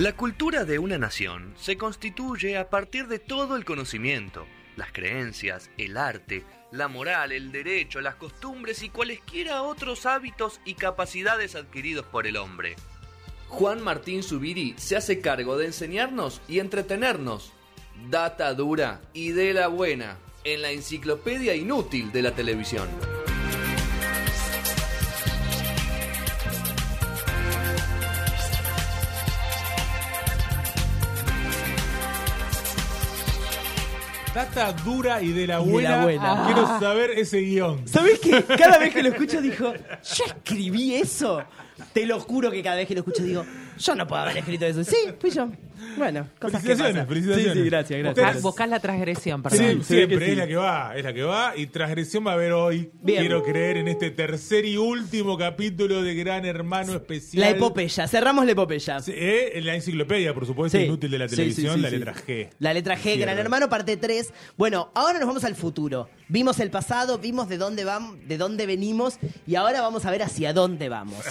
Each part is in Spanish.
La cultura de una nación se constituye a partir de todo el conocimiento, las creencias, el arte, la moral, el derecho, las costumbres y cualesquiera otros hábitos y capacidades adquiridos por el hombre. Juan Martín Zubiri se hace cargo de enseñarnos y entretenernos. Data dura y de la buena en la enciclopedia inútil de la televisión. Data dura y de la Y de la buena. Quiero saber ese guion. ¿Sabés que cada vez que lo escucho dijo, yo escribí eso? Te lo juro que cada vez que lo escucho digo, yo no puedo haber escrito eso. Sí, fui yo. Bueno, cosas que pasan. felicitaciones. Sí, sí, gracias, gracias. Ustedes- Buscás, la transgresión, Sí, perdón. se ve que siempre sí. es la que va, es la que va. Y transgresión va a haber hoy. Bien. Quiero creer en este tercer y último capítulo de Gran Hermano Especial. La epopeya, cerramos la epopeya. Sí, eh, en la enciclopedia, por supuesto, Sí. inútil de la Sí, televisión, sí, sí, la sí. letra G. La letra G. Gran Hermano, parte 3. Bueno, ahora nos vamos al futuro. Vimos el pasado, vimos de dónde vamos, de dónde venimos y ahora vamos a ver hacia dónde vamos.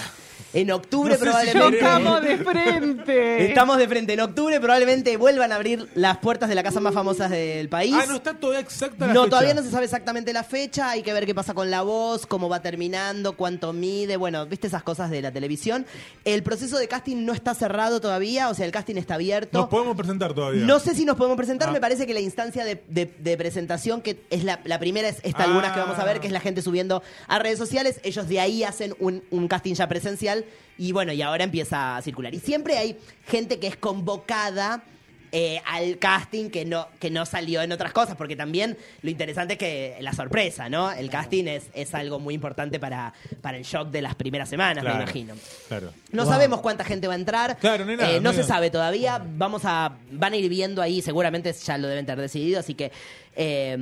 En octubre No sé si probablemente. Chocamos de frente. Estamos de frente. En octubre probablemente vuelvan a abrir las puertas de la casa más famosas del país. Ah, no está todavía exacta la No, fecha. todavía no se sabe exactamente la fecha, hay que ver qué pasa con la voz, cómo va terminando, cuánto mide, bueno, viste esas cosas de la televisión. El proceso de casting no está cerrado todavía, o sea, el casting está abierto. Nos podemos presentar todavía. No sé si nos podemos presentar, Ah. me parece que la instancia de, de- de presentación, que es la, la primera, es esta Ah. algunas que vamos a ver, que es la gente subiendo a redes sociales, ellos de ahí hacen un, un casting ya presencial y bueno, y ahora empieza a circular. Y siempre hay gente que es convocada eh, al casting que no, que no salió en otras cosas, porque también lo interesante es que la sorpresa, ¿no? El casting es, es algo muy importante para, para el shock de las primeras semanas, Claro, me imagino. Claro. No Wow. sabemos cuánta gente va a entrar. Claro, no hay nada, Eh, no se nada. sabe todavía. Vamos a. Van a ir viendo ahí, seguramente ya lo deben tener decidido, así que. eh,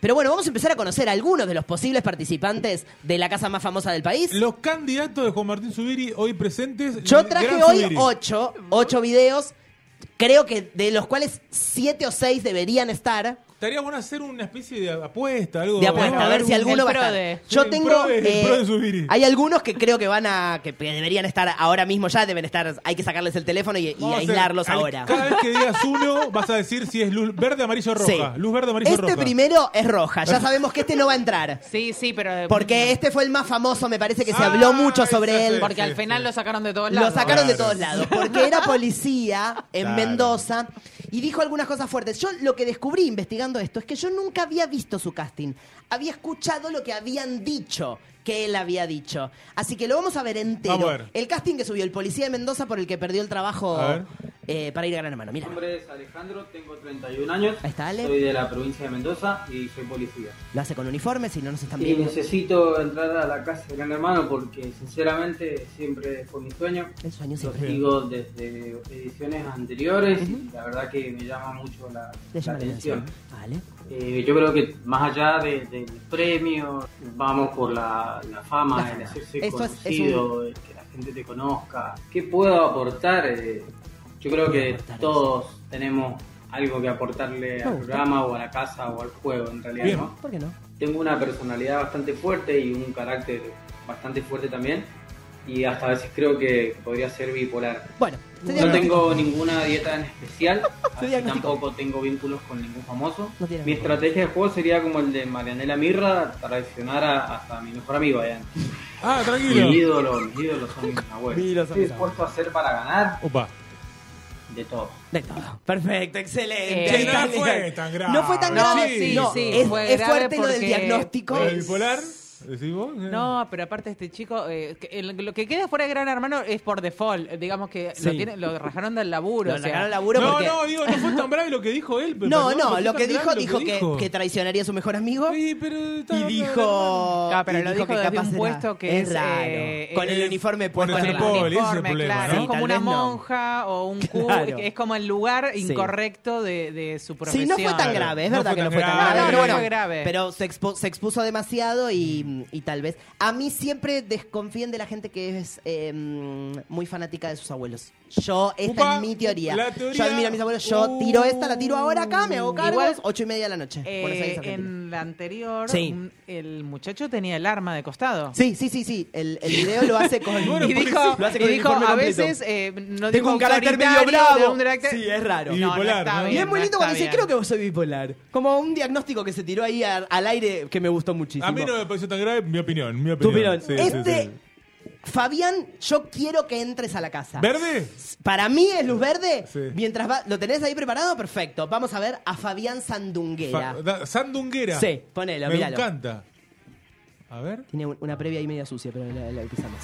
pero bueno, vamos a empezar a conocer a algunos de los posibles participantes de la casa más famosa del país. Los candidatos de Juan Martín Zubiri hoy presentes. Yo traje hoy ocho, ocho videos. Creo que de los cuales siete o seis deberían estar. Estaría bueno hacer una especie de apuesta, algo. De apuesta, ¿no? a ver si alguno va a estar. de- Yo tengo. eh, hay algunos que creo que van a. que deberían estar ahora mismo ya, deben estar. Hay que sacarles el teléfono y, hacer- aislarlos ahora. Cada vez que digas uno, vas a decir si es luz verde, amarillo, roja. Sí. Luz verde, amarillo, Este roja. primero es roja. Ya sabemos que este no va a entrar. Sí, sí, pero. eh, Porque este fue el más famoso, me parece que se Ah, habló mucho sobre sí. él. Porque Sí, al final sí. lo sacaron de todos lados. Lo sacaron de todos lados, porque era policía en Claro. Mendoza y dijo algunas cosas fuertes. Yo lo que descubrí investigando esto es que yo nunca había visto su casting. Había escuchado lo que habían dicho que él había dicho. Así que lo vamos a ver entero. Vamos a ver. El casting que subió el policía de Mendoza por el que perdió el trabajo. Eh, para ir a Gran Hermano. Mi Mira, nombre es Alejandro, tengo 31 años. Ahí está, Ale. Soy de la provincia de Mendoza y soy policía. lo hace con uniforme, si no nos están Y viendo. necesito entrar a la casa de Gran Hermano porque sinceramente siempre fue mi sueño. El sueño Lo siempre. sigo desde ediciones anteriores y la verdad que me llama mucho la, atención. Vale. Eh, yo creo que más allá de- del premio, vamos por la, la fama, La el hacerse Esto es- es conocido, el que la gente te conozca. ¿Qué puedo aportar? Eh, yo creo que todos tenemos algo que aportarle al programa o a la casa o al juego en realidad, Bien. ¿no? ¿Por qué no? Tengo una personalidad bastante fuerte y un carácter bastante fuerte también. Y hasta a veces creo que podría ser bipolar. Bueno, No tengo ninguna dieta en especial, así tampoco tengo vínculos con ningún famoso. No mi estrategia de juego sería como el de Marianela Mirra, traicionar a, hasta mi mejor amigo allá. Ah, Mi tranquilo. ídolo, mis ídolos son mis abuelos. Dispuesto a hacer para ganar Opa. De todo. De todo. Perfecto, excelente. Eh, no fue tan grave. No fue tan No, grave. sí, no, sí, es, fue es grave fuerte lo del diagnóstico. ¿Lo bipolar? ¿Decís vos? No, pero aparte este chico, eh, que el- lo que queda fuera de Gran Hermano es por default. eh, Digamos que lo, Sí. tiene, lo rajaron del laburo. Lo o sea, sacaron al laburo No, porque... no, digo, no fue tan bravo lo que dijo él. pero No, no, fue lo tan que dijo, grave dijo que, que traicionaría a su mejor amigo. Sí, pero está- Y dijo. Ah, pero y lo dijo que desde capaz un era- puesto que es, raro. eh, con el es- uniforme con puesto el ese es el uniforme, problema, claro. ¿no? Es como Tal una vez no. monja o un cu, Claro. es como el lugar Sí. incorrecto de, de su profesión. Sí, no fue tan grave, es No verdad fue que no tan fue tan grave. grave. No, pero no bueno, fue grave. pero se, expu- se expuso demasiado y, y, y tal vez. A mí siempre desconfíen de la gente que es eh, muy fanática de sus abuelos. Yo, esta Upa, es mi teoría. Yo admiro a mis abuelos. Yo tiro esta, la tiro ahora acá, me hago cargo. Igual- ocho y media de la noche. Eh, en la anterior, Sí. un- el muchacho tenía el arma de costado. Sí, sí, sí, sí. El, el video lo hace con. Bueno, y dijo, lo hace y con el dijo a veces eh, no Tengo un carácter medio bravo. un carácter- Sí, es raro. Y No, bipolar, ¿no? Y bien, es muy lindo cuando dice, bien. creo que vos soy bipolar. Como un diagnóstico que se tiró ahí al aire que me gustó muchísimo. A mí no me pareció tan grave, mi opinión. Mi Tu opinión. opinión. Sí, sí, este, sí. Fabián, yo quiero que entres a la casa. ¿Verde? Para mí es luz verde. Sí. Mientras va, ¿Lo tenés ahí preparado? Perfecto. Vamos a ver a Fabián Sandunguera. Fa- da- Sandunguera. Sí, ponelo, Me míralo. encanta. A ver. Tiene un- una previa ahí media sucia, pero la, la pisamos.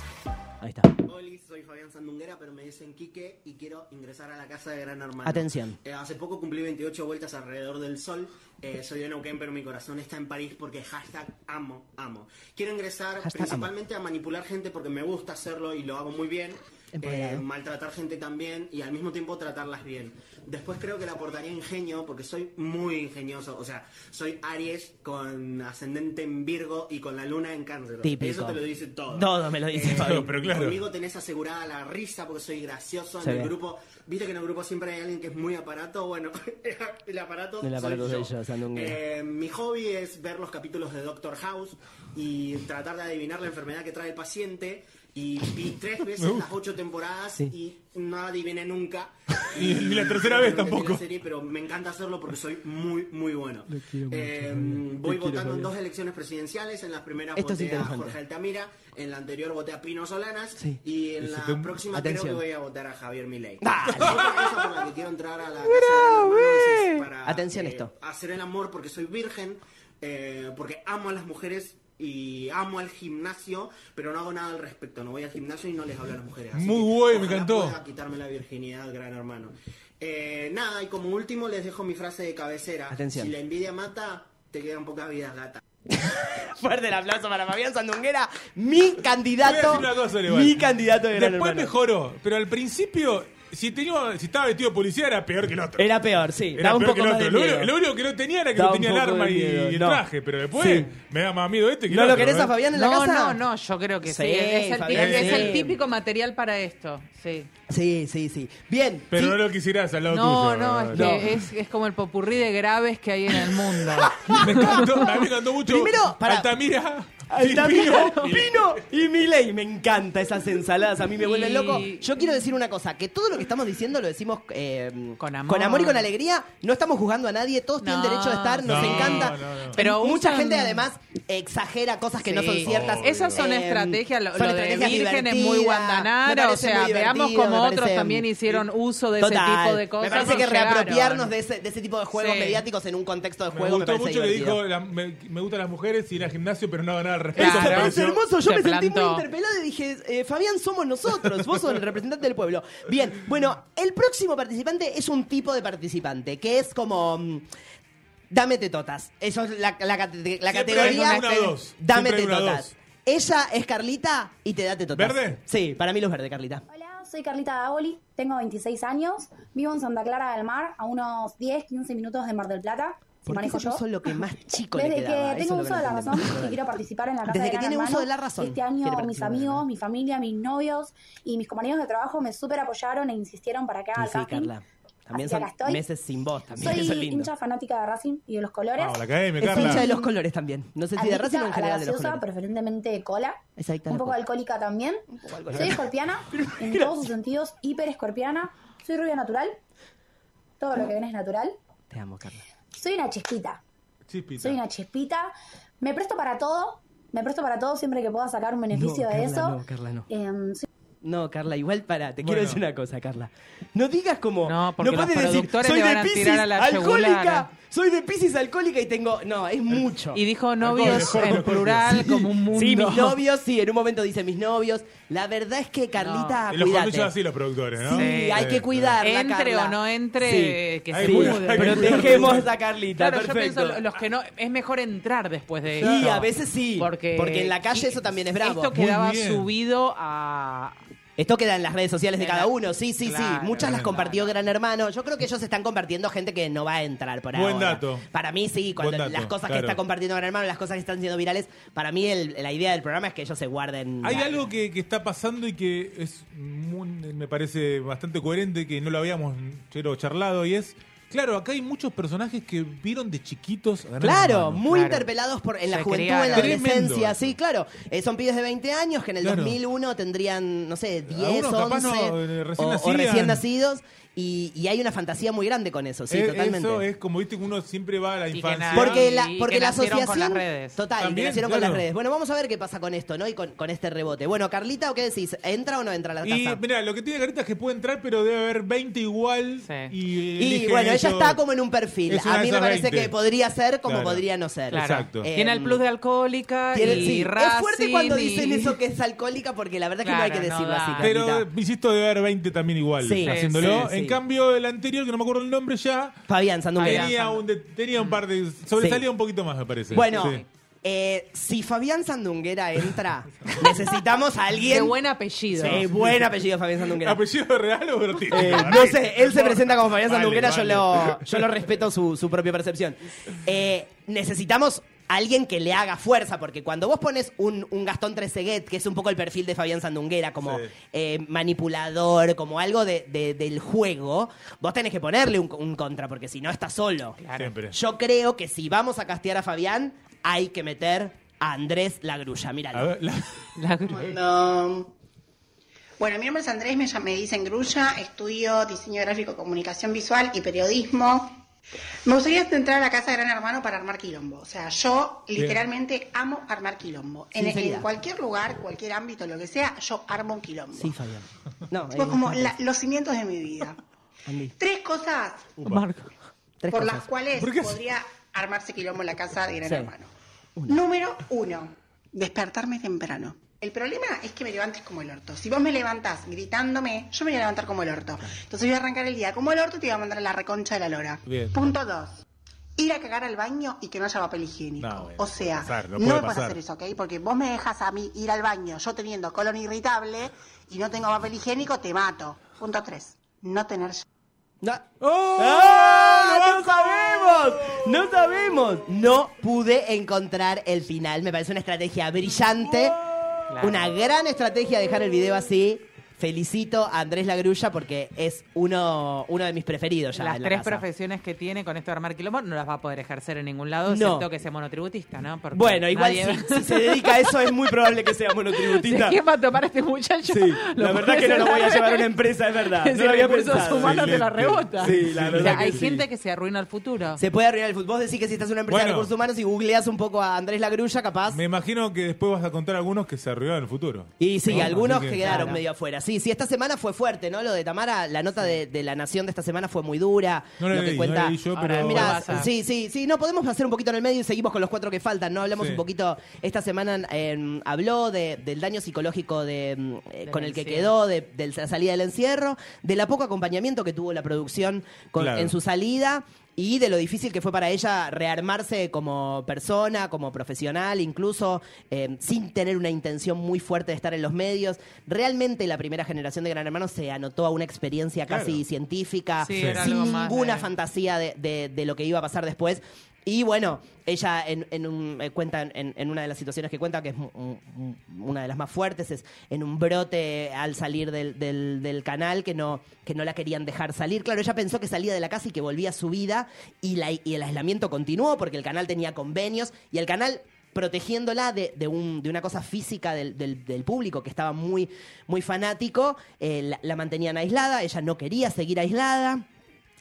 Ahí está. Hola, soy Fabián Sandunguera, pero me dicen Quique y quiero ingresar a la casa de Gran Hermano. Atención. Eh, hace poco cumplí 28 vueltas alrededor del sol. Eh, soy de Neuquén, pero mi corazón está en París porque hashtag amo, amo. Quiero ingresar Hashtag principalmente a manipular gente porque me gusta hacerlo y lo hago muy bien. Empoderado. Eh, maltratar gente también y al mismo tiempo tratarlas bien. Después creo que le aportaría ingenio porque soy muy ingenioso. O sea, soy Aries con ascendente en Virgo y con la luna en Cáncer. Típico. Eso te lo dice todo. Todo me lo dice Fabi. pero claro. Conmigo tenés asegurada la risa porque soy gracioso Se en el ve. grupo. Viste que en el grupo siempre hay alguien que es muy aparato. Bueno, el aparato. El aparato soy soy yo. yo, Sandunguera. Eh, mi hobby es ver los capítulos de Doctor House y tratar de adivinar la enfermedad que trae el paciente. Y vi tres veces las ocho temporadas Sí. y no adiviné nunca. Y la tercera vez Creo que tampoco. la serie, pero me encanta hacerlo porque soy muy, muy bueno. quiero mucho, Eh, voy votando en dos elecciones presidenciales. En las primeras Esto es voté a. Jorge Altamira, en la anterior voté a Pino Solanas Sí. y en Eso la te- próxima Atención. creo que voy a votar a Javier Milei. Por la que quiero entrar a la casa de para Atención eh, esto. hacer el amor porque soy virgen, eh, porque amo a las mujeres y amo al gimnasio, pero no hago nada al respecto. No voy al gimnasio y no les hablo a las mujeres. Así Muy bueno, me encantó. pueda quitarme la virginidad, gran hermano. Eh, nada, y como último les dejo mi frase de cabecera. Atención. Si la envidia mata, te quedan pocas vidas, gata. Fuerte el aplauso para Fabián Sandunguera, mi Voy a candidato. decir una cosa, mi candidato de Después mejoró, pero al principio, si, tenía, si estaba vestido de policía, era peor que el otro. Era peor, sí. Era daba un peor poco que el más de otro. Lo, miedo. único- lo único que no tenía era que Daba no un tenía el poco arma de y, miedo. y el No. traje, pero después Sí. me da más miedo este que el ¿No lo otro, querés ¿eh? a Fabián en la No, casa? no, no, yo creo que sí. Sí, es, el, Fabián, es el sí. típico material para esto. Sí. Sí, sí, sí. Bien. Pero sí. no lo quisieras al lado No, tuyo. no, es, No. que es, es como el popurrí de graves que hay en el mundo. Me encantó, a mí me encantó mucho. Primero, para- Altamira. Pino. Pino y Milei. Me encanta esas ensaladas, a mí me vuelven Y- loco. Yo quiero decir una cosa, que todo lo que estamos diciendo lo decimos eh, Con amor. y con alegría. No estamos juzgando a nadie, todos tienen derecho a estar, nos No, encanta. no, no. Pero mucha usan- gente además exagera cosas que no son ciertas. Esas son Eh, estrategias, lo, son lo de estrategias Virgen es muy me guantanara, o sea, veamos como me otros parece- también hicieron uso de ese tipo de cosas. Me parece que llegaron. reapropiarnos de ese, de ese tipo de juegos Sí. mediáticos en un contexto de Me juego me, gustó parece mucho que divertido. dijo, la- me, me gustan las mujeres y ir al gimnasio, pero no nada al respecto. Claro. me pareció- hermoso, yo Se me sentí muy interpelado y dije, eh, Fabián, somos nosotros, vos sos el representante del pueblo. Bien, bueno, el próximo participante es un tipo de participante, que es como... mm, Dame tetotas. Eso es la, la cate- la Siempre categoría. una o dos. Dame Siempre hay una o tetotas. dos. Ella es Carlita y te da tetotas. ¿Verde? Sí, para mí los verde, Carlita. Hola, soy Carlita Davoli, tengo 26 años, vivo en Santa Clara del Mar, a unos 10, 15 minutos de Mar del Plata. Porque manejo yo. son lo que más chico Desde le quedaba. que tengo uso de la razón que quiero participar en la casa Desde de que Gran tiene uso de la razón, Este año mis amigos, mi familia, mis novios y mis compañeros de trabajo me súper apoyaron e insistieron para que haga Y el sí, casting. Carla. También Así son estoy. meses sin vos también. Soy Eso es lindo. hincha fanática de Racing y de los colores. Ah, la academia, Carla. hincha de los colores también. No sé si de Racing o en general de los colores. preferentemente de cola. A Un poco cola. alcohólica también. alcohólica. Soy escorpiana, en todos sus sentidos, hiper escorpiana. Soy rubia natural. Todo lo que ven es natural. Te amo, Carla. Soy una chispita. Chispita. Soy una chispita. Me presto para todo. Me presto para todo siempre que pueda sacar un beneficio No, de Carla, eso. no, Carla, no. Em, soy No, Carla, igual para, te Bueno. quiero decir una cosa, Carla. No digas como. No, porque los puedes decir, productores soy le van de a tirar a la alcohólica. yugular. Soy de Piscis alcohólica y tengo. No, es mucho. Y dijo novios en plural como un mundo. Sí, mis novios, sí, en un momento dice mis novios. La verdad es que Carlita, Y los conducen así los productores, ¿no? Sí, hay que cuidarla, Entre Carla. o no entre, Sí. que se mude. dejemos a Carlita, Claro, yo pienso los que no es mejor entrar después de Sí, esto. a veces sí. Porque, Porque en la calle eso también es bravo. Esto quedaba subido a Esto queda en las redes sociales de cada uno, sí, sí, sí. Muchas las compartió Gran Hermano. Yo creo que ellos están compartiendo gente que no va a entrar por Buen ahora. dato. Para mí sí, cuando Buen dato, las cosas que está compartiendo Gran Hermano, las cosas que están siendo virales, para mí el- la idea del programa es que ellos se guarden. Hay algo que, que está pasando y que es muy- me parece bastante coherente, que no lo habíamos charlado, y es, claro, acá hay muchos personajes que vieron de chiquitos a Gran Claro, Hermano. muy Claro. interpelados por, en la juventud, en la adolescencia. Tremendo. Sí, claro. Eh, son pibes de 20 años que en el Claro. 2001 tendrían, no sé, 10, Algunos capaz 11 no, eh, recién o, o nacían. recién nacidos. Y, y hay una fantasía muy grande con eso, sí, Eh, totalmente. Eso es como viste que uno siempre va a la Y infancia. Porque Y la, que porque la asociación. con las redes. Total, y que También, nacieron con las redes. Bueno, vamos a ver qué pasa con esto, ¿no? Y con, con este rebote. Bueno, Carlita, ¿o qué decís? ¿Entra o no entra a la Y casa? mira, lo que tiene Carita es que puede entrar, pero debe haber 20 igual. Sí. Y, Y bueno, ella está como en un perfil. Es A mí me parece 20. que podría ser como Claro. podría no ser. Claro. Exacto. Eh, Tiene el plus de alcohólica Tiene- y sí, es Racing fuerte cuando y- dicen eso que es alcohólica porque la verdad que no hay que no decirlo da. así. Pero, Carlita. insisto, debe haber 20 también igual Sí, haciéndolo. En cambio, el anterior, que no me acuerdo el nombre ya, Fabián Sandunguera. tenía un, de- tenía un par de... Sobresalía Sí. un poquito más, me parece. Bueno, Sí. eh, si Fabián Sandunguera entra, necesitamos a alguien. Qué buen apellido. Sí, buen apellido Fabián Sandunguera. ¿Apellido real o vertido? Eh, no sé, él se presenta como Fabián Vale, Sandunguera, vale. yo, lo, yo lo respeto su, su propia percepción. Eh, necesitamos alguien que le haga fuerza, porque cuando vos pones un, un Gastón Treseguet, que es un poco el perfil de Fabián Sandunguera, como Sí. eh, manipulador, como algo de- de- del juego, vos tenés que ponerle un, un contra, porque si no está solo. Siempre. Yo creo que si vamos a castear a Fabián, hay que meter a Andrés Lagrulla, míralo. A ver, la- La- Cuando- Bueno, mi nombre es Andrés, me, me dicen Grulla, estudio diseño gráfico, comunicación visual y periodismo. Me gustaría entrar a la casa de Gran Hermano para armar quilombo. O sea, yo Bien. literalmente amo armar quilombo. En, cualquier lugar, cualquier ámbito, lo que sea, yo armo un quilombo. Sí, Fabián. No, eh, como la- los cimientos de mi vida. Tres cosas Marco. tres por cosas. las cuales podría armarse quilombo en la casa de Gran Sí. Hermano. Número uno, despertarme temprano. El problema es que me levantes como el orto. Si vos me levantás gritándome, yo me voy a levantar como el orto. Entonces voy a arrancar el día como el orto y te voy a mandar a la reconcha de la lora. Bien. Punto dos. Ir a cagar al baño y que no haya papel higiénico. No, bueno, o sea, puede pasar, no no, puede me puedes hacer eso, ¿ok? Porque vos me dejas a mí ir al baño, yo teniendo colon irritable y no tengo papel higiénico, te mato. Punto tres. No tener No. ¡Oh! ¡Ah! ¡No sabemos! ¡No sabemos! No pude encontrar el final. Me parece una estrategia brillante. Claro. Una gran estrategia dejar el video así. Felicito a Andrés Lagrulla porque es uno, uno de mis preferidos ya Las en la tres casa. profesiones que tiene con esto de armar quilombo no las va a poder ejercer en ningún lado, No. excepto que sea monotributista, ¿no? Porque Bueno, igual nadie- si, si se dedica a eso es muy probable que sea ¿De monotributista. quién va a tomar este muchacho? Sí, la verdad que no lo voy a llevar a una empresa, es verdad. Si No lo había pensado. humanos te la rebota. Sí, la O sea, verdad que hay sí. gente que se arruina el futuro. Se puede arruinar el fútbol. Vos decís que si estás en una empresa de recursos humanos y googleas un poco a Andrés Lagrulla, capaz. Me imagino que después vas a contar algunos que se arruinaron el futuro. Y sí, ¿No? algunos que que- quedaron Claro. medio afuera. Sí, sí, esta semana fue fuerte, ¿no? Lo de Tamara, la nota de, de La Nación de esta semana fue muy dura. No la lo que leí, no cuenta. la leí yo, Ahora, pero... Mirá, vas a- sí, sí, sí, no, podemos hacer un poquito en el medio y seguimos con los cuatro que faltan, ¿no? Hablamos Sí. un poquito, esta semana eh, habló de- del daño psicológico de, mm, eh, con el que quedó, de, de la salida del encierro, de la poco acompañamiento que tuvo la producción con- Claro. en su salida y de lo difícil que fue para ella rearmarse como persona, como profesional, incluso eh, sin tener una intención muy fuerte de estar en los medios. Realmente la primera generación de Gran Hermano se anotó a una experiencia casi Claro. científica, Sí, sin más ninguna fantasía de, de- de lo que iba a pasar después. Y bueno, ella en, en un, eh, cuenta en, una de las situaciones que cuenta, que es una de las más fuertes, es en un brote al salir del, del- del canal que no, que no la querían dejar salir. Claro, ella pensó que salía de la casa y que volvía a su vida y, la- y el aislamiento continuó porque el canal tenía convenios y el canal protegiéndola de, de un- de una cosa física del, del- público que estaba muy, muy fanático, eh, la mantenían aislada, ella no quería seguir aislada.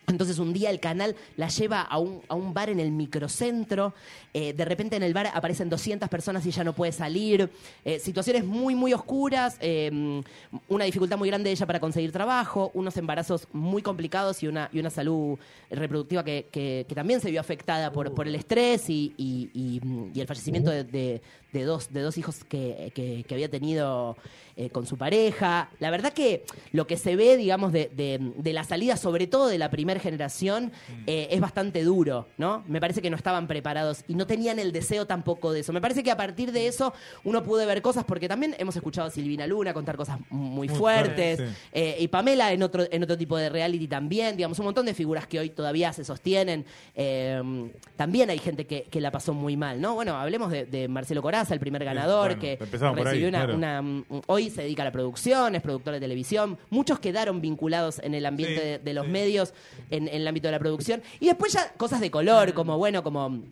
Entonces un día el canal la lleva a un, a un bar en el microcentro, eh, de repente en el bar aparecen 200 personas y ella no puede salir, eh, situaciones muy, muy oscuras, eh, una dificultad muy grande de ella para conseguir trabajo, unos embarazos muy complicados y una, y una salud reproductiva que, que- que también se vio afectada por, por el estrés y, y- y- y el fallecimiento de, de- de dos, de dos hijos que, que- que había tenido eh, con su pareja. La verdad que lo que se ve, digamos, de, de- de la salida, sobre todo de la primera generación eh, es bastante duro, ¿no? Me parece que no estaban preparados y no tenían el deseo tampoco de eso. Me parece que a partir de eso uno pudo ver cosas, porque también hemos escuchado a Silvina Luna contar cosas muy, Muy fuertes, sí. eh, y Pamela en otro, en otro tipo de reality también, digamos, un montón de figuras que hoy todavía se sostienen. Eh, también hay gente que, que la pasó muy mal, ¿no? Bueno, hablemos de, de Marcelo El primer ganador, bueno, que ahí, recibió una, claro. una- mm, hoy se dedica a la producción, es productor de televisión. Muchos quedaron vinculados en el ambiente Sí, de, de los sí. medios, en, en el ámbito de la producción. Y después ya cosas de color, como bueno, como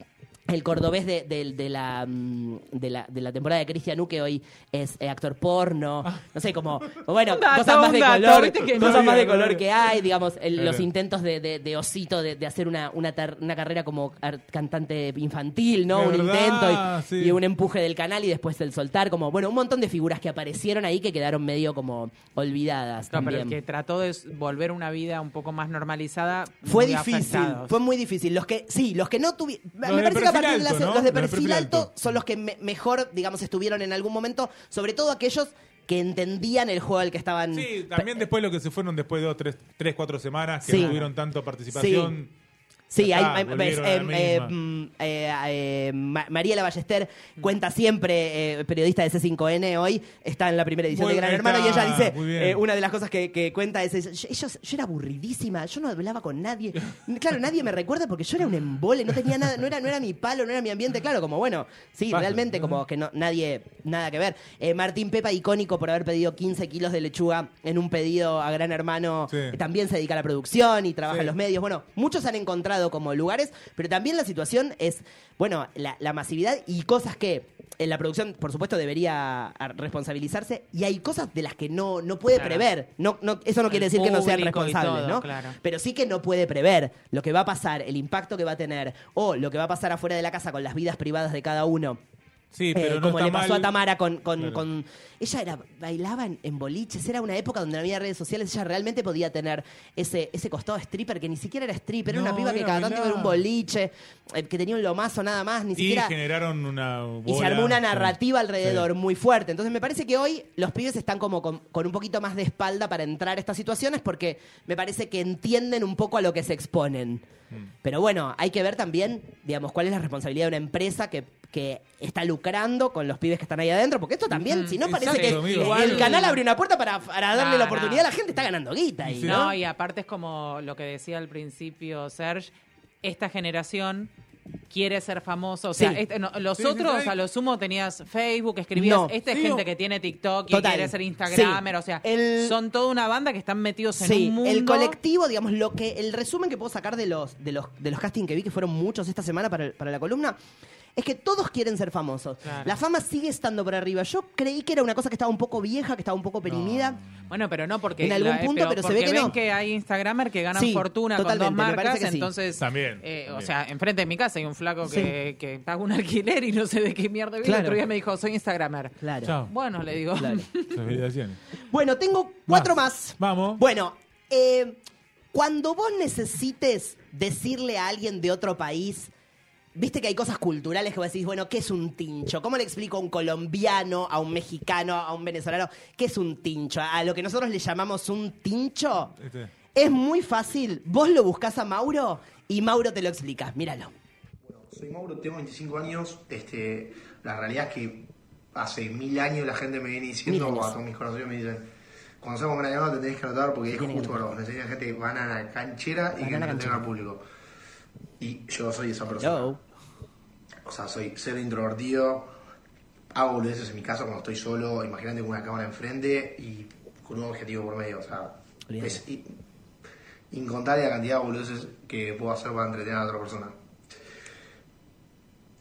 el cordobés de, de- de la, mm, de, la, de la temporada de Cristian U, que hoy es eh, actor porno. No sé, como, bueno, cosas más de dato, color, no cosas más de no color que hay, digamos, el- los intentos de, de, de Osito de, de hacer una, una, tar- una carrera como cantante infantil, ¿no? Un verdad, intento y, sí. y un empuje del canal y después el soltar, como, bueno, un montón de figuras que aparecieron ahí que quedaron medio como olvidadas No, pero el también. que trató de volver una vida un poco más normalizada. Fue muy difícil, afectados. fue muy difícil. Los que, sí, los que no tuvieron. Los de perfil alto, la- ¿no? los de Los de perfil, perfil alto, alto. son los que me- mejor, digamos, estuvieron en algún momento, sobre todo aquellos que entendían el juego al que estaban. Sí, también después lo que se fueron después de dos, tres, tres cuatro semanas que Sí. no tuvieron tanto participación. Sí, Hay, está, hay- volvieron ves, a la eh, eh, misma. mm, eh, Mariela Ballester cuenta siempre, eh, periodista de C5N hoy, está en la primera edición de Gran Hermano y ella dice, eh, una de las cosas que, que cuenta es, ellos- yo era aburridísima, yo no hablaba con nadie, claro, nadie me recuerda porque yo era un embole, no tenía nada, no era, no era mi palo, no era mi ambiente, claro, como bueno, sí, realmente como que no, nadie, nada que ver. Martín Pepa, icónico por haber pedido 15 kilos de lechuga en un pedido a Gran Hermano, Sí. también se dedica a la producción y trabaja Sí. en los medios. Bueno, muchos han encontrado como lugares, pero también la situación es, bueno, la, la masividad y cosas que en la producción, por supuesto, debería a- responsabilizarse y hay cosas de las que no, no puede Claro. prever. No, no, eso no quiere decir que no sean responsables, todo, ¿no? claro. Pero sí que no puede prever lo que va a pasar, el impacto que va a tener o lo que va a pasar afuera de la casa con las vidas privadas de cada uno. Sí, Eh, pero no como está le pasó mal. a Tamara con, con, Claro. con- ella era bailaba en, en boliches era una época donde no había redes sociales ella realmente podía tener ese ese costado stripper que ni siquiera era stripper era una piba que era cada tanto iba a un boliche eh, que tenía un lomazo nada más ni Y siquiera generaron una y se armó una sí. narrativa alrededor Sí. muy fuerte. Entonces me parece que hoy los pibes están como con, con un poquito más de espalda para entrar a estas situaciones porque me parece que entienden un poco a lo que se exponen. Mm. Pero bueno, hay que ver también, digamos, cuál es la responsabilidad de una empresa que, que está lucrando con los pibes que están ahí adentro, porque esto también, si no parece que amigo. el canal abre una puerta para, para darle No, la oportunidad no. a la gente, está ganando guita ahí, Sí. ¿no? No, y aparte es como lo que decía al principio Serge, esta generación quiere ser famoso. O sea, Sí. este- no, los Sí, sí, otros sí. a lo sumo tenías Facebook, escribías. No. Esta es Sí, gente o- que tiene TikTok y Total. quiere ser Instagramer. Sí. O sea, El- son toda una banda que están metidos en un mundo. el colectivo, digamos, lo que el resumen que puedo sacar de los de los de los castings que vi que fueron muchos esta semana para, para la columna es que todos quieren ser famosos. Claro. La fama sigue estando por arriba. Yo creí que era una cosa que estaba un poco vieja, que estaba un poco perimida. Bueno, pero no porque. En algún punto, pero se ve que ven no. que hay Instagramer que ganan Sí, fortuna con dos marcas. sí. Entonces. También, eh, O sea, enfrente de mi casa hay un flaco que, que paga un alquiler y no sé de qué mierda vive. Claro. El otro día me dijo, soy Instagramer. Claro. Chao. Bueno, le digo. Claro. Bueno, tengo cuatro más. Vamos. Bueno, eh, cuando vos necesites decirle a alguien de otro país, viste que hay cosas culturales que vos decís, bueno, ¿qué es un tincho? ¿Cómo le explico a un colombiano, a un mexicano, a un venezolano, qué es un tincho? A lo que nosotros le llamamos un tincho. Este. Es muy fácil. Vos lo buscás a Mauro y Mauro te lo explica. Míralo. Soy Mauro, tengo 25 años. Este, la realidad es que hace mil años la gente me viene diciendo, años. a todos mis conocidos me dicen, cuando seamos gran llamada te tenés que anotar porque es justo para vos. Gente que van a la canchera y que canchera. al público. Y yo soy esa persona. Yo. O sea, soy ser introvertido, hago boludeces en mi casa cuando estoy solo, imagínate con una cámara enfrente y con un objetivo por medio. O sea, Olvídate. es incontable la cantidad de boludeces que puedo hacer para entretener a otra persona.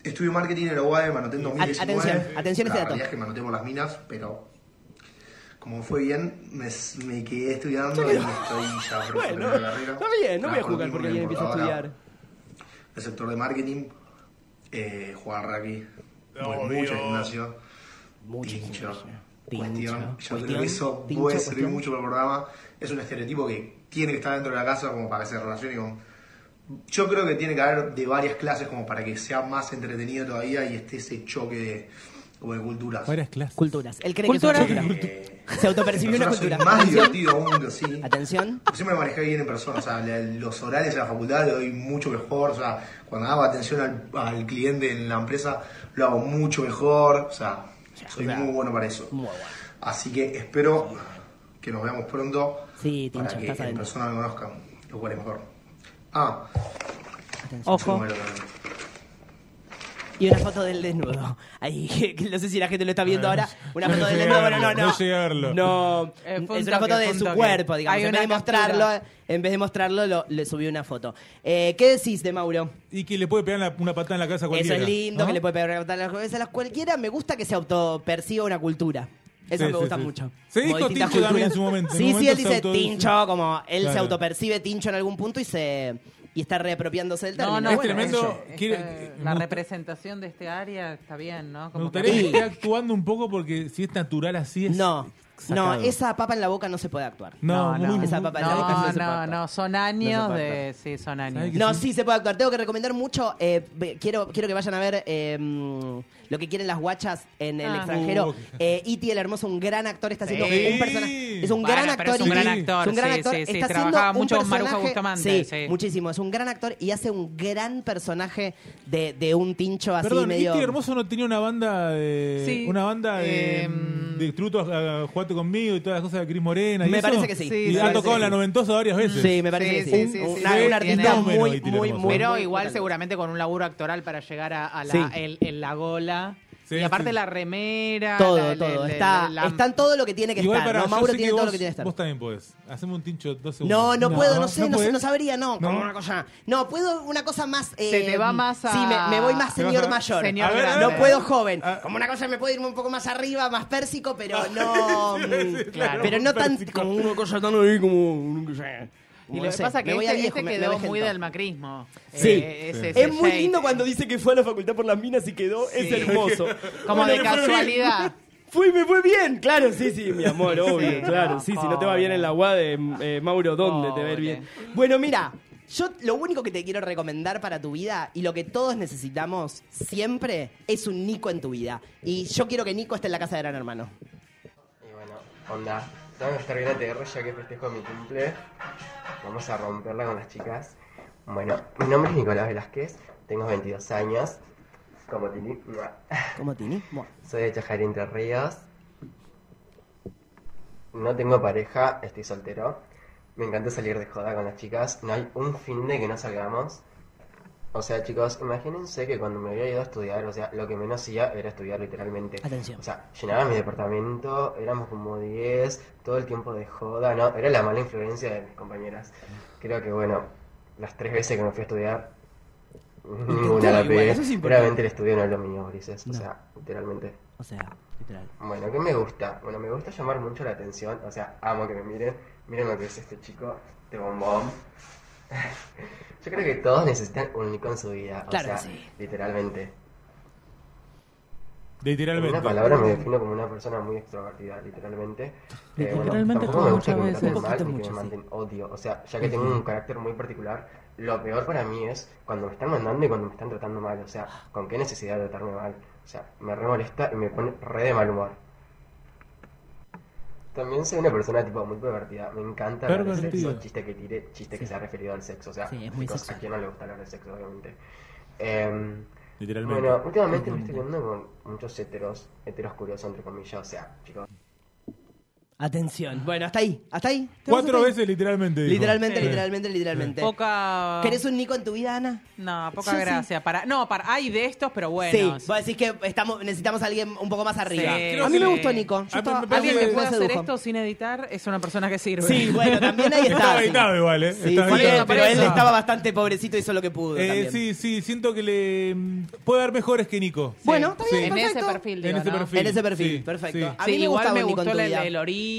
Estudio marketing en la UAE, me anoté en 2019. Atención, atención La este dato. realidad es que me anoté por las minas, pero como fue bien, me, me quedé estudiando y estoy ya Bueno, la está bien, no voy a jugar porque alguien empieza a estudiar. El sector de marketing, eh, jugar rugby, voy Obvio. mucho gimnasio, Mucho tincho, gimnasio. cuestión. Tincho, Yo creo que eso tincho, puede servir cuestión. mucho para el programa. Es un estereotipo que tiene que estar dentro de la casa como para que se relacione con... Yo creo que tiene que haber de varias clases como para que sea más entretenido todavía y esté ese choque de como de culturas. Varias clases. Culturas. Él cree Culturas. que es una cultura. Se autopercibió una cultura. más Atención. divertido aún, sí. Atención. Siempre me manejé bien en persona, o sea, los horarios en la facultad lo doy mucho mejor, o sea, cuando hago atención al, al cliente en la empresa lo hago mucho mejor, o sea, soy muy bueno para eso. Muy bueno. Así que espero que nos veamos pronto Sí, para que en adentro. persona me conozcan, lo cual es mejor. Ah, Ojo. Y una foto del desnudo. Ahí, que no sé si la gente lo está viendo ahora. Una foto del desnudo, bueno, no, no. no. No, Eh, es una toque, foto de su cuerpo, digamos. Hay En vez de mostrarlo, en vez de mostrarlo, lo- le subí una foto. Eh, ¿Qué decís de Mauro? Y que le puede pegar la- una patada en la casa a Eso cualquiera. es lindo, ¿no? que le puede pegar una patada a las cabezas a las cualquiera. Me gusta que se autoperciba una cultura. Eso Sí, me gusta sí. mucho. Se Como dijo Tincho también en su momento. En Sí, sí, él se dice auto- Tincho, como él se Claro. autopercibe Tincho en algún punto y se y está reapropiándose del No, término. no, Es Bueno, tremendo. Este, la representación de este área está bien, ¿no? Me gustaría que esté actuando un poco porque si es natural así es. No, no, esa papa en la boca no se puede actuar. No, no, muy- esa papa en la boca no No, se puede no, actuar. no, son años de... Sí, son años. ¿Sabe que No, sí? sí se puede actuar. Tengo que recomendar mucho. eh, quiero, quiero que vayan a ver eh, lo que quieren las guachas en el Ah. extranjero. Uh, Eh, Iti el hermoso, un gran actor, está haciendo Sí. un personaje. Es un Bueno, gran pero actor. es un gran actor, Es un gran sí, actor. sí, sí, Está trabajaba haciendo un mucho con Maruja personaje- Bustamante, Sí, sí. muchísimo. Es un gran actor y hace un gran personaje de, de un tincho así Perdón, medio. Iti Hermoso no tenía una banda de. Sí, Una banda de. em, de tributos a Jugate conmigo y todas las cosas de Cris Morena. y Me eso. parece que sí. Sí, Y sí, ha tocado en sí. la noventosa varias veces. Sí, me parece Sí, que sí. sí, sí, Un- sí, una- sí, un artista tiene- muy, Fenómeno, Iti muy, Hermoso. muy. Pero muy igual seguramente con un laburo actoral para llegar a, a la, Sí. el- el- la gola. Sí, y aparte sí. la remera. Todo, la- todo. la- Está, la- está en todo lo que tiene que Igual estar. para ¿no? Mauro tiene todo vos, lo que tiene que estar. Vos también podés. Haceme un tincho dos segundos. No, no, puedo, no sé, no, sé, no sabría, no. Como No. una cosa. No, puedo una cosa más. eh, Se te va más a- Sí, me, me voy más señor a- mayor. Señor A ver, grande. no puedo joven. Ah. Como una cosa me puedo irme un poco más arriba, más pérsico, pero no. sí, claro, pero no tan como una cosa tan ahí como. no sé. Y lo que sé, pasa me que este, viejo, este quedó muy del macrismo. Sí. Eh, ese- Es muy shade. lindo cuando dice que fue a la facultad por las minas y quedó. Es Sí. hermoso. Como Bueno, de casualidad. Fui, me fue bien, claro, sí, sí, mi amor, obvio, Sí, claro, no, sí, si no te va bien en la UAD, eh, Mauro, ¿dónde te va a ir Pobre. bien? Bueno, mira, yo lo único que te quiero recomendar para tu vida y lo que todos necesitamos siempre es un Nico en tu vida. Y yo quiero que Nico esté en la casa de Gran Hermano. Y bueno, onda, tengo que estar bien ATR ya que festejo mi cumple. Vamos a romperla con las chicas. Bueno, mi nombre es Nicolás Velázquez, tengo 22 años. Como Tini. ¿Cómo Tini? Soy de Chajarí Entre Ríos. No tengo pareja, estoy soltero. Me encanta salir de joda con las chicas. No hay un fin de que no salgamos. O sea, chicos, imagínense que cuando me había ido a estudiar, o sea, lo que menos hacía era estudiar literalmente. Atención. O sea, llenaba mi departamento, éramos como 10, todo el tiempo de joda, ¿no? Era la mala influencia de mis compañeras. Creo que, bueno, las tres veces que me fui a estudiar, ninguna la pegué. es importante. Realmente el estudio no es lo mío, Grises. O sea, literalmente. o sea, literal. Bueno, ¿qué me gusta? Bueno, me gusta llamar mucho la atención. O sea, amo que me miren. Miren lo que es este chico, este bombón. Yo creo que todos necesitan un Nico en su vida. O sea, sí. literalmente. En Literalmente. una palabra me defino como una persona muy extrovertida, literalmente. Eh, bueno, Literalmente tampoco me como gusta que me muchas traten veces. mal poquito que me manden odio. O sea, ya que tengo un carácter muy particular, lo peor para mí es cuando me están mandando y cuando me están tratando mal. O sea, ¿con qué necesidad de tratarme mal? O sea, me re molesta y me pone re de mal humor. También soy una persona tipo muy pervertida. Me encanta hablar de sexo, chiste que tire, chiste que sea referido al sexo. O sea, Sí, es muy chicos, a quién no le gusta hablar de sexo, obviamente. Em, Literalmente. bueno, últimamente me estoy viendo con muchos heteros, heteros curiosos entre comillas, o sea, chicos. Atención. Bueno, hasta ahí, hasta ahí. ¿Te vas Cuatro hasta ahí? veces literalmente. dijo. Literalmente, Sí. literalmente, literalmente. Poca. ¿Querés un Nico en tu vida, Ana? No, poca Yo sí. gracia. Para... No, para... hay de estos, pero buenos. Sí, vos decís que estamos, necesitamos a alguien un poco más arriba. Sí, a mí me gustó Nico. Yo estaba- me Alguien que me pueda hacer sedujo. esto sin editar es una persona que sirve. Sí, bueno, también ahí está. Estaba editado igual, ¿eh? Sí, Estaba sí, editado. pero él estaba bastante pobrecito y hizo lo que pudo. Eh, también. sí, sí, siento que le mm, puede haber mejores que Nico. Bueno, está bien, En ese perfil, En ese perfil. En ese perfil, perfecto. A mí me gustó el, vida.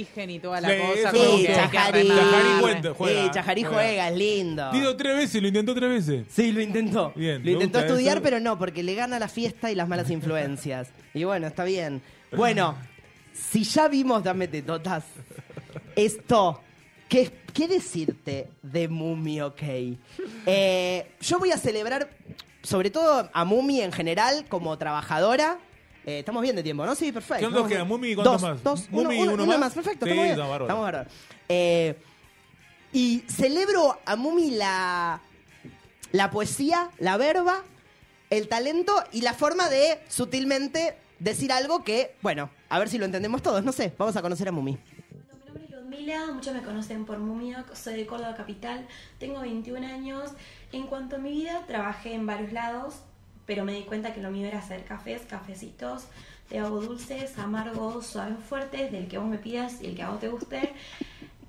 Origen y toda la Sí, cosa. eso como me Sí, que hay que Chajarí. remar. Chajarí cuenta, juega. Sí, Chajarí juega. juega, es lindo. Digo tres veces, lo intentó tres veces. Sí, lo intentó. Bien, lo me intentó gusta estudiar, eso. pero no, porque le gana la fiesta y las malas influencias. y bueno, está bien. Bueno, si ya vimos Dame Tetotas, esto, ¿qué, qué decirte de Mumi OK? Eh, yo voy a celebrar, sobre todo a Mumi en general, como trabajadora. Eh, estamos bien de tiempo, ¿no? Sí, perfecto. ¿Qué onda Estamos queda? Mumi, ¿cuántos dos, más? Dos, Mumi, uno, uno uno más. Perfecto, Sí, estamos bien. no. Estamos bárbaro. Eh, y celebro a Mumi la, la poesía, la verba, el talento y la forma de sutilmente decir algo que, bueno, a ver si lo entendemos todos. No sé, vamos a conocer a Mumi. Mi nombre es Ludmila, muchos me conocen por Mumioc, soy de Córdoba Capital, tengo 21 años. En cuanto a mi vida, trabajé en varios lados, pero me di cuenta que lo mío era hacer cafés, cafecitos. Te hago dulces, amargos, suaves, fuertes, del que vos me pidas y el que a vos te guste.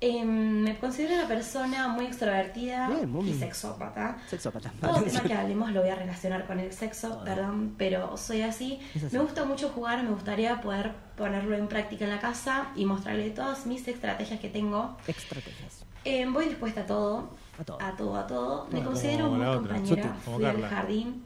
Em, me considero una persona muy extrovertida Bien, Mumi. y sexópata. Sexópata. Todo tema que hablemos lo voy a relacionar con el sexo, perdón, pero soy así. Así. Me gusta mucho jugar, me gustaría poder ponerlo en práctica en la casa y mostrarle todas mis estrategias que tengo. Estrategias. Eh, voy dispuesta a todo. A todo. A todo, a todo. Me considero muy compañera. Fui al jardín.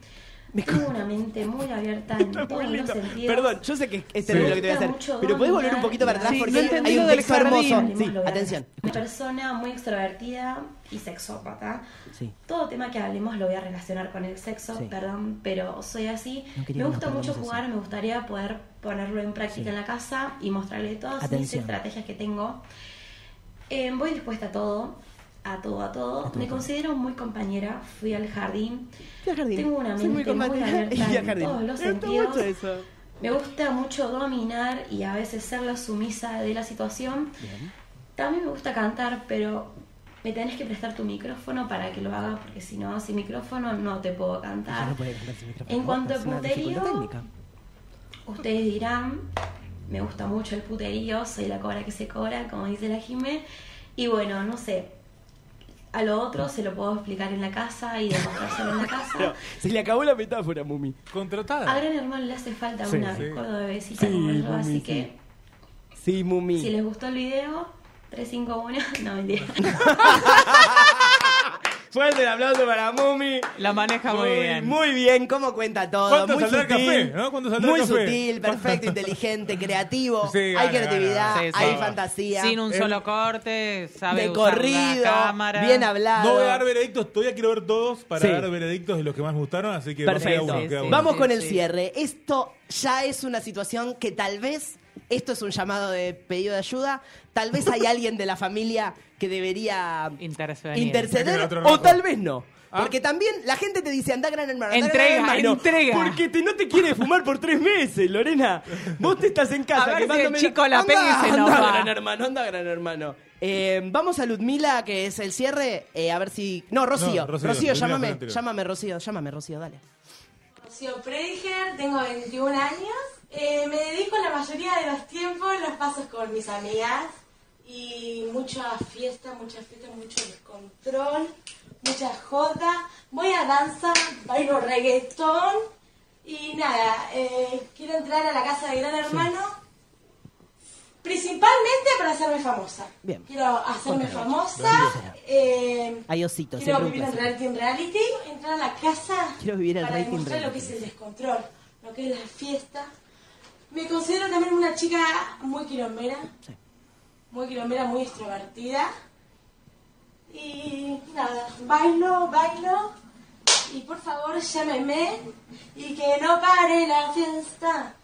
Tengo una mente muy abierta en todos los sentidos. Perdón, yo sé que es Sí. terrible lo que te voy a hacer, mucho pero puedes volver un poquito para y atrás Sí, porque no entendí hay lo un del texto hermoso. Sí, atención. Una persona muy extrovertida y sexópata. Sí. Todo tema que hablemos lo voy a relacionar con el sexo, Sí. perdón, pero soy así. No quería me que gusta nos mucho perdamos jugar, eso. me gustaría poder ponerlo en práctica Sí. en la casa y mostrarle todas mis Atención. estrategias que tengo. Eh, voy dispuesta a todo, a todo, a todo. A me considero muy compañera, fui al jardín. Fui al jardín. Tengo una Soy muy mente muy, compañera abierta y fui al en jardín. todos los Me gusta sentidos. mucho eso. Me gusta mucho dominar y a veces ser la sumisa de la situación. También me gusta cantar, pero me tenés que prestar tu micrófono para que lo haga, porque si no, sin micrófono no te puedo cantar. no puede cantar sin micrófono. En cuanto a técnica. Ustedes dirán, me gusta mucho el puterío, soy la cobra que se cobra, como dice la Jime. Y bueno, no sé, a lo otro se lo puedo explicar en la casa y demostrárselo en la casa. Pero se le acabó la metáfora, Mumi. Contratada. A Gran Hermano le hace falta Sí, una sí. cordobesita Sí, como yo, así sí. que Sí, Mumi. si les gustó el video, 351, no mentira. Fuerte el aplauso para Mumi. La maneja muy bien. Muy bien, cómo cuenta todo. ¿Cuánto muy saldrá el sutil, café, no? ¿Cuánto saldrá el muy café? sutil, perfecto, inteligente, creativo. Sí, hay gana, creatividad, gana, Sí, sí. hay fantasía. Sin un El- solo corte, sabe de usar corrido, la cámara. bien hablado. No voy a dar veredictos, todavía quiero ver todos para Sí. dar veredictos de los que más me gustaron, así que Perfecto. queda uno. Vamos Sí, con el cierre. Esto ya es una situación que tal vez, esto es un llamado de pedido de ayuda, tal vez hay alguien de la familia que debería interceder o tal vez no. Ah. Porque también la gente te dice, anda gran hermano, anda Entrega, gran hermano. entrega. Porque te, no te quiere fumar por tres meses, Lorena. Vos te estás en casa A ver si el chico la pega y se anda, gran hermano, anda gran hermano. Eh, vamos a Ludmila, que es el cierre, eh, a ver si... No, Rocío, No, Rocío, llámame, llámame Rocío, llámame Rocío, dale. Rocío Prediger, tengo 21 años. Eh, me dedico la mayoría de los tiempos, los pasos con mis amigas. Y mucha fiesta, mucha fiesta, mucho descontrol, mucha joda. Voy a danza, bailo reggaetón. Y nada, eh, quiero entrar a la casa de Gran Hermano. Principalmente para hacerme famosa. Bien. Quiero hacerme famosa. Eh, Ay, osito, Quiero vivir en reality en reality, entrar a la casa Quiero vivir el para demostrar lo que es el descontrol, lo que es la fiesta. Me considero también una chica muy quilombera, Sí. muy quilombera, muy extrovertida. Y nada, bailo, bailo. Y por favor llámeme y que no pare la fiesta.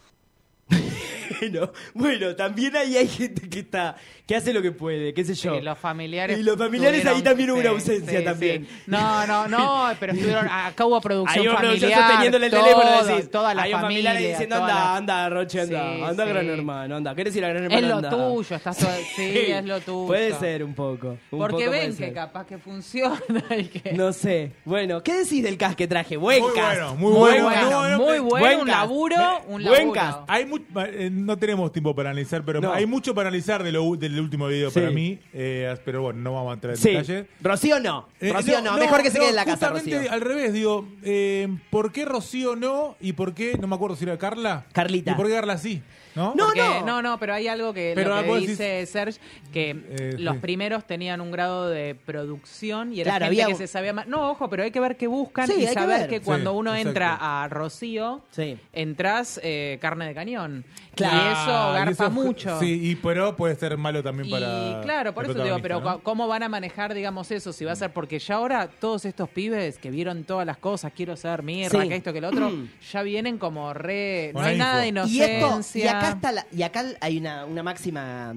Bueno, bueno, también ahí hay gente que está, que hace lo que puede, qué sé yo. Sí, los familiares. Y los familiares ahí también hubo una ausencia sí, también. sí. No, no, no, pero estuvieron. Acá hubo producción Ahí uno familiar. sosteniéndole el todo, teléfono decís, toda la hay un familia. familiar diciendo, anda, la- anda, Roche, anda, Sí, anda sí. gran hermano, anda, ¿querés ir a gran Es hermano? lo Anda. tuyo, estás todo, sí, es lo tuyo. Puede ser un poco. un Porque poco ven ser. que capaz que funciona y que. No sé. Bueno, ¿qué decís del cast que traje? Buen Muy cast. bueno, muy bueno, bueno, muy bueno. muy bueno, Buen un laburo, un buen laburo. cast. Hay mu- eh, no tenemos tiempo para analizar, pero No. hay mucho para analizar de lo, del último video Sí. para mí. eh, pero bueno, no vamos a entrar en Sí. detalle. Rocío no. Eh, Rocío no, Mejor que se quede en la casa, justamente Rocío. al revés, digo, eh, ¿por qué Rocío no? ¿Y por qué, no me acuerdo si era Carla? Carlita. ¿Y por qué Carla sí? ¿No? No, Porque- no. no, no, pero hay algo que, Pero lo que dice Serge, que Eh, los sí. primeros tenían un grado de producción y era Claro, gente había- que se sabía más. No, ojo, pero hay que ver qué buscan Sí, y que saber ver. que, cuando Sí, uno exacto. entra a Rocío, Sí. entras eh, carne de cañón. Claro. eso garpa y eso- mucho. Sí, y pero puede ser malo también Y para. claro, por el eso digo, pero ¿cómo van a manejar, digamos, eso? Si va a ser, porque ya ahora todos estos pibes que vieron todas las cosas, quiero ser Sí. que esto, que lo otro, ya vienen como re. No hay nada de. Y, esto, inocencia. y acá está la- y acá hay una, una máxima.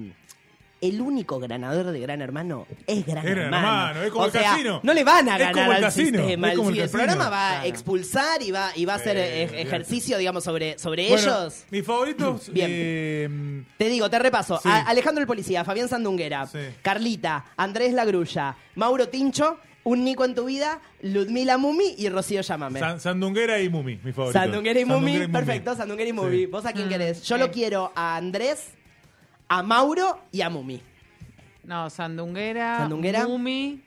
El único ganador de Gran Hermano es Gran, Es Gran Hermano. Hermano, es como o el sea, casino. No le van a Es ganar como el al casino, sistema. es como el, programa va a expulsar y va, y va a hacer eh, ejercicio, digamos, sobre, sobre Bueno, ellos. Mis favoritos. Bien. eh, Te digo, te repaso. Sí. Alejandro el Policía, Fabián Sandunguera, Sí. Carlita, Andrés Lagrulla, Mauro Tincho, Un Nico en tu vida, Ludmila Mumi y Rocío Llamame. San- Sandunguera y Mumi, mi favorito. Sandunguera y Mumi, perfecto, Sandunguera y Mumi. Sí. ¿Vos a quién Mm, querés? Yo lo eh. quiero a Andrés, a Mauro y a Mumi. No, Sandunguera, Sandunguera. Mumi.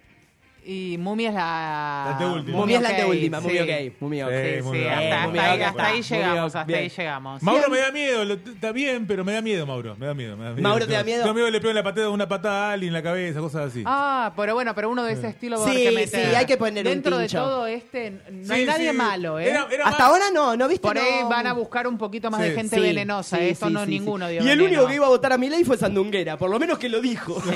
Y Mumi es la. La anteúltima. Mumi es la anteúltima, Mumi sí. ok, Mumi ok. Sí, bien. hasta, hasta ahí, hasta llegamos, hasta bien. ahí llegamos. Mauro me da miedo, lo- está bien, pero me da miedo, Mauro. Me da miedo, me da miedo. Mauro, ¿te da miedo? Miedo que le peguen la patada, una patada a alguien en la cabeza, cosas así. Ah, pero bueno, pero uno de ese estilo va a Sí, haber que meter. sí, hay que poner un Dentro de tincho. todo este, no Sí, hay nadie sí. malo, ¿eh? Era- era Hasta más- ahora no, ¿no viste? Por ahí No. van a buscar un poquito más Sí. de gente Sí, venenosa. sí, Esto sí, no sí, ninguno dio Y el veneno. único que iba a votar a Milei fue Sandunguera, por lo menos que lo dijo. Sí,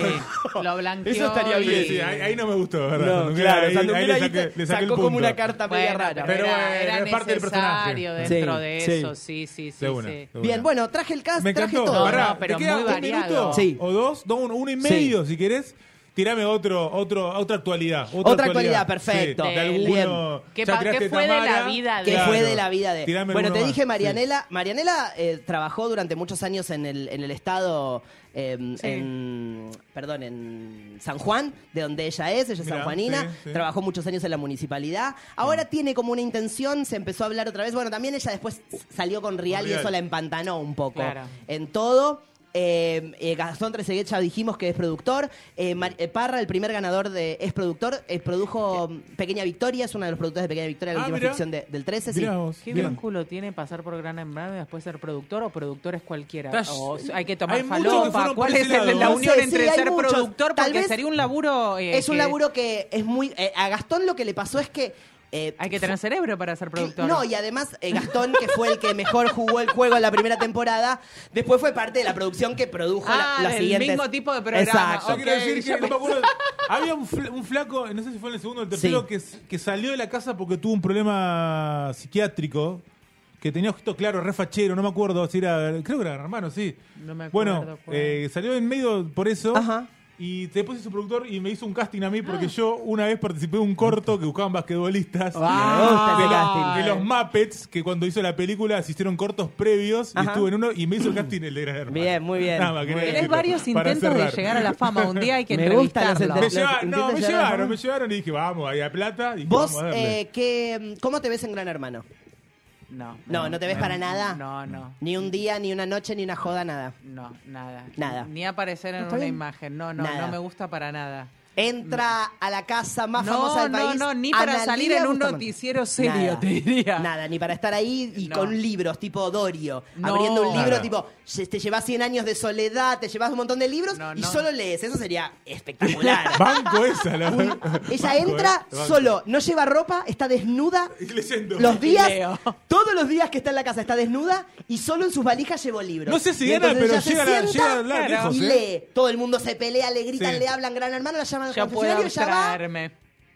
lo blanqueó. Eso estaría y- Sí, bien. sí, ahí, ahí no me gustó, ¿verdad? No, Sandunguera, claro, ahí- Sandunguera ahí le ahí saqué- se- le saqué el sacó como punto. una carta media Bueno, rara. Pero era, bueno, era es parte del personaje. necesario dentro Sí, de sí. eso, sí, sí, sí. De una, sí. de una. Bien, bueno, traje el cast, Me traje encantó. todo. Pará, No, pero ¿te queda muy un variado. minuto? Sí. ¿O dos? No, uno, uno y Sí. medio, si querés. Tirame otro, otro, otra actualidad. Otra actualidad, perfecto. Sí, de Bien. alguno. ¿Qué ya qué fue de la vida de- Claro. fue de la vida de... Tirame bueno, te dije Sí. Marianela. Marianela eh, trabajó durante muchos años en el, en el estado, eh, Sí. en, perdón, en San Juan, de donde ella es, ella es Mirá, sanjuanina, sí, sí. trabajó muchos años en la municipalidad. Ahora tiene como una intención, se empezó a hablar otra vez, bueno, también ella después salió con Rial y Rial. eso la empantanó un poco Claro. en todo. Eh, eh, Gastón Trezeguet ya dijimos que es productor. Eh, Mar- Parra, el primer ganador de es productor, eh, produjo mm, Pequeña Victoria, es uno de los productores de Pequeña Victoria, la Ah, última mirá. ficción de- del 13. sí. Mirá vos. ¿Qué Bien. vínculo tiene pasar por Gran Hermano y después ser productor o productor es cualquiera? Estás- O hay que tomar hay muchos que falopa. fueron ¿Cuál por es ese el- lado. la No unión sé, entre hay ser muchos. productor? Tal Porque vez sería un laburo. eh, Es un que laburo que es muy... eh, a Gastón lo que le pasó es que... eh, Hay que tener cerebro para ser productor. No, y además eh, Gastón, que fue el que mejor jugó el juego en la primera temporada, después fue parte de la producción que produjo Ah, la, las del siguientes... mismo tipo de programa. Exacto. Yo quiero Ok, decir que me acuerdo. Había un, fl- un flaco, no sé si fue en el segundo o el tercero, Sí. que, que salió de la casa porque tuvo un problema psiquiátrico. Que tenía ojito claro, re fachero, no me acuerdo si era. Creo que era hermano, sí. No me acuerdo Bueno, eh, salió en medio por eso. Ajá. Y después hizo productor y me hizo un casting a mí porque yo una vez participé de un corto que buscaban basquetbolistas. Ah, de, los Muppets, que cuando hizo la película se hicieron cortos previos y estuve en uno y me hizo el casting el de Gran Hermano. Bien, muy bien. Nada más, quería Muy bien. Tenés varios intentos de llegar a la fama. Un día hay que Me entrevistarlo. Me lleva- no, me llevaron, me llevaron y dije, vamos, ahí a plata. Y Vos, vamos a eh, ¿qué- ¿cómo te ves en Gran Hermano? No, No, ¿no te ves para nada? No, no. Ni un día, ni una noche, ni una joda, nada. No, nada. Nada. Ni aparecer en ¿Está una bien? imagen. No, no, Nada. no me gusta para nada. Entra a la casa más No, famosa del no, país. no, ni para Analía salir en un Bustamante. noticiero serio, Nada. te diría. Nada, ni para estar ahí y No. con libros tipo Dorio. No. abriendo un libro tipo, te llevas 100 años de soledad, te llevas un montón de libros No, y no. solo lees. Eso sería espectacular. Banco esa, la Ella Banco, entra eh, banco. solo, no lleva ropa, está desnuda. Leyendo. Los días, Leo. todos los días que está en la casa está desnuda y solo en sus valijas llevó libros. No sé si entonces pero ella se llega, sienta llega claro. lejos, y ¿eh? lee. Todo el mundo se pelea, le gritan, Sí. le hablan gran hermano, la llaman al Yo puedo confesionario, ella va, abstraerme.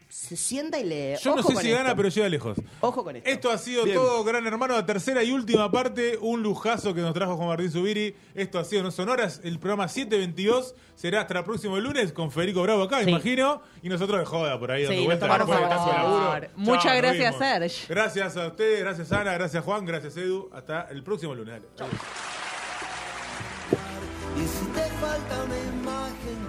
se sienta y lee. Yo no Ojo sé con si esto. gana, pero llega lejos. Ojo con esto. Esto ha sido Bien. todo, Gran Hermano, la tercera y última parte. Un lujazo que nos trajo Juan Martín Zubiri. Esto ha sido No Sonoras. El programa 722 será hasta el próximo lunes con Federico Bravo acá, Sí. me imagino. Y nosotros de joda por ahí Sí, dando nos vueltas. tomamos después de favor. tanto laburo. Muchas nos gracias, vimos. Serge. Gracias a ustedes, gracias Ana, gracias Juan, gracias Edu. Hasta el próximo lunes. Dale. Y si te falta una imagen,